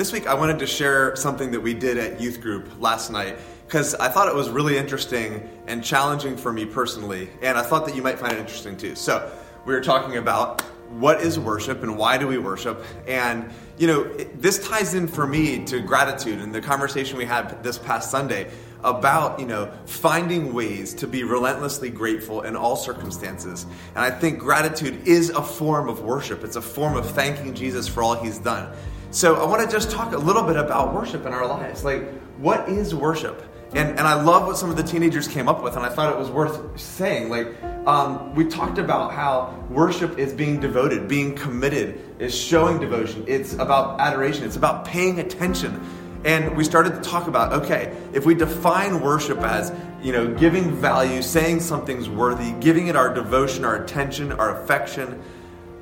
this week I wanted to share something that we did at youth group last night because I thought it was really interesting and challenging for me personally, and I thought that you might find it interesting too. So, we were talking about what is worship and why do we worship, and you know, it, this ties in for me to gratitude and the conversation we had this past Sunday about you know finding ways to be relentlessly grateful in all circumstances. And i think gratitude is a form of worship. It's a form of thanking jesus for all he's done so I want to just talk a little bit about worship in our lives. Like, what is worship? And, and I love what some of the teenagers came up with, and I thought it was worth saying. Like, um, we talked about how worship is being devoted, being committed, is showing devotion. It's about adoration, it's about paying attention. And we started to talk about okay, if we define worship as, you know, giving value, saying something's worthy, giving it our devotion, our attention, our affection,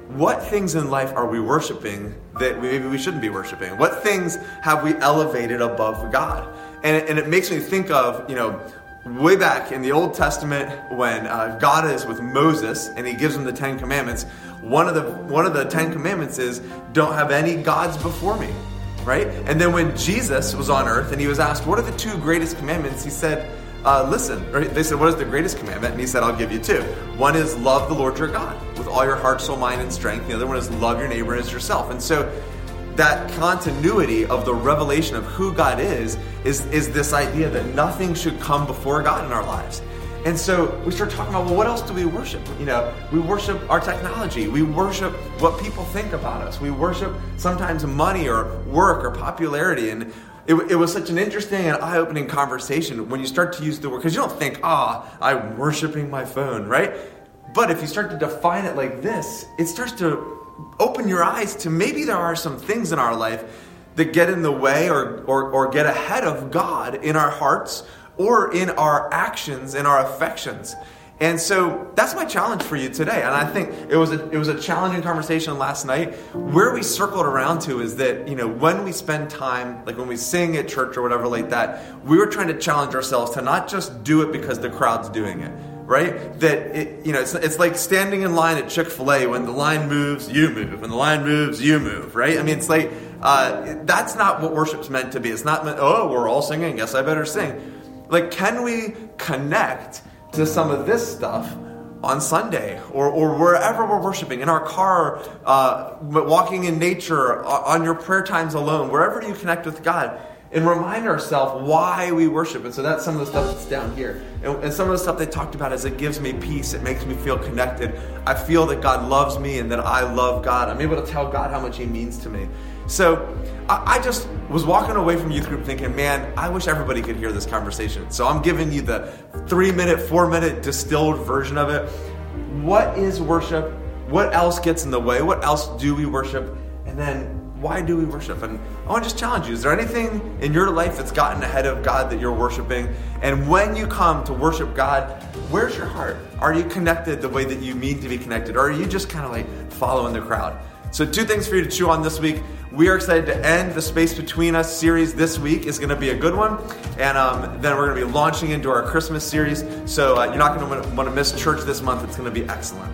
what things in life are we worshiping that maybe we shouldn't be worshiping? What things have we elevated above God? And it, and it makes me think of, you know, way back in the Old Testament when uh, God is with Moses and he gives him the Ten Commandments. One of the one of the Ten Commandments is don't have any gods before me, right? And then when Jesus was on earth and he was asked, "What are the two greatest commandments?" He said, uh, listen, or they said, What is the greatest commandment? And he said, I'll give you two. One is love the Lord your God with all your heart, soul, mind, and strength. The other one is love your neighbor as yourself. And so that continuity of the revelation of who God is, is, is this idea that nothing should come before God in our lives. And so we start talking about, well, what else do we worship? You know, we worship our technology. We worship what people think about us. We worship sometimes money or work or popularity. And it, it was such an interesting and eye opening conversation when you start to use the word, because you don't think, ah, oh, I'm worshiping my phone, right? But if you start to define it like this, it starts to open your eyes to maybe there are some things in our life that get in the way or, or, or get ahead of God in our hearts or in our actions, in our affections. And so that's my challenge for you today. And I think it was a, it was a challenging conversation last night. Where we circled around to is that, you know, when we spend time, like when we sing at church or whatever like that, we were trying to challenge ourselves to not just do it because the crowd's doing it, right? That, it, you know, it's, it's like standing in line at Chick fil A. When the line moves, you move. When the line moves, you move, right? I mean, it's like, uh, that's not what worship's meant to be. It's not meant, oh, we're all singing. Guess I better sing. Like, can we connect? To some of this stuff on Sunday or, or wherever we're worshiping, in our car, uh, walking in nature, on your prayer times alone, wherever you connect with God, and remind ourselves why we worship. And so that's some of the stuff that's down here. And, and, some of the stuff they talked about is it gives me peace, it makes me feel connected. I feel that God loves me and that I love God. I'm able to tell God how much He means to me. So I, just was walking away from youth group thinking, man, I wish everybody could hear this conversation. So I'm giving you the three minute, four minute distilled version of it. What is worship? What else gets in the way? What else do we worship? And then why do we worship? And I want to just challenge you. Is there anything in your life that's gotten ahead of God that you're worshiping? And when you come to worship God, where's your heart? Are you connected the way that you mean to be connected? Or are you just kind of like following the crowd? So, two things for you to chew on this week. We are excited to end the Space Between Us series this week. is going to be a good one. And um, then we're going to be launching into our Christmas series. So, uh, you're not going to want to miss church this month. It's going to be excellent.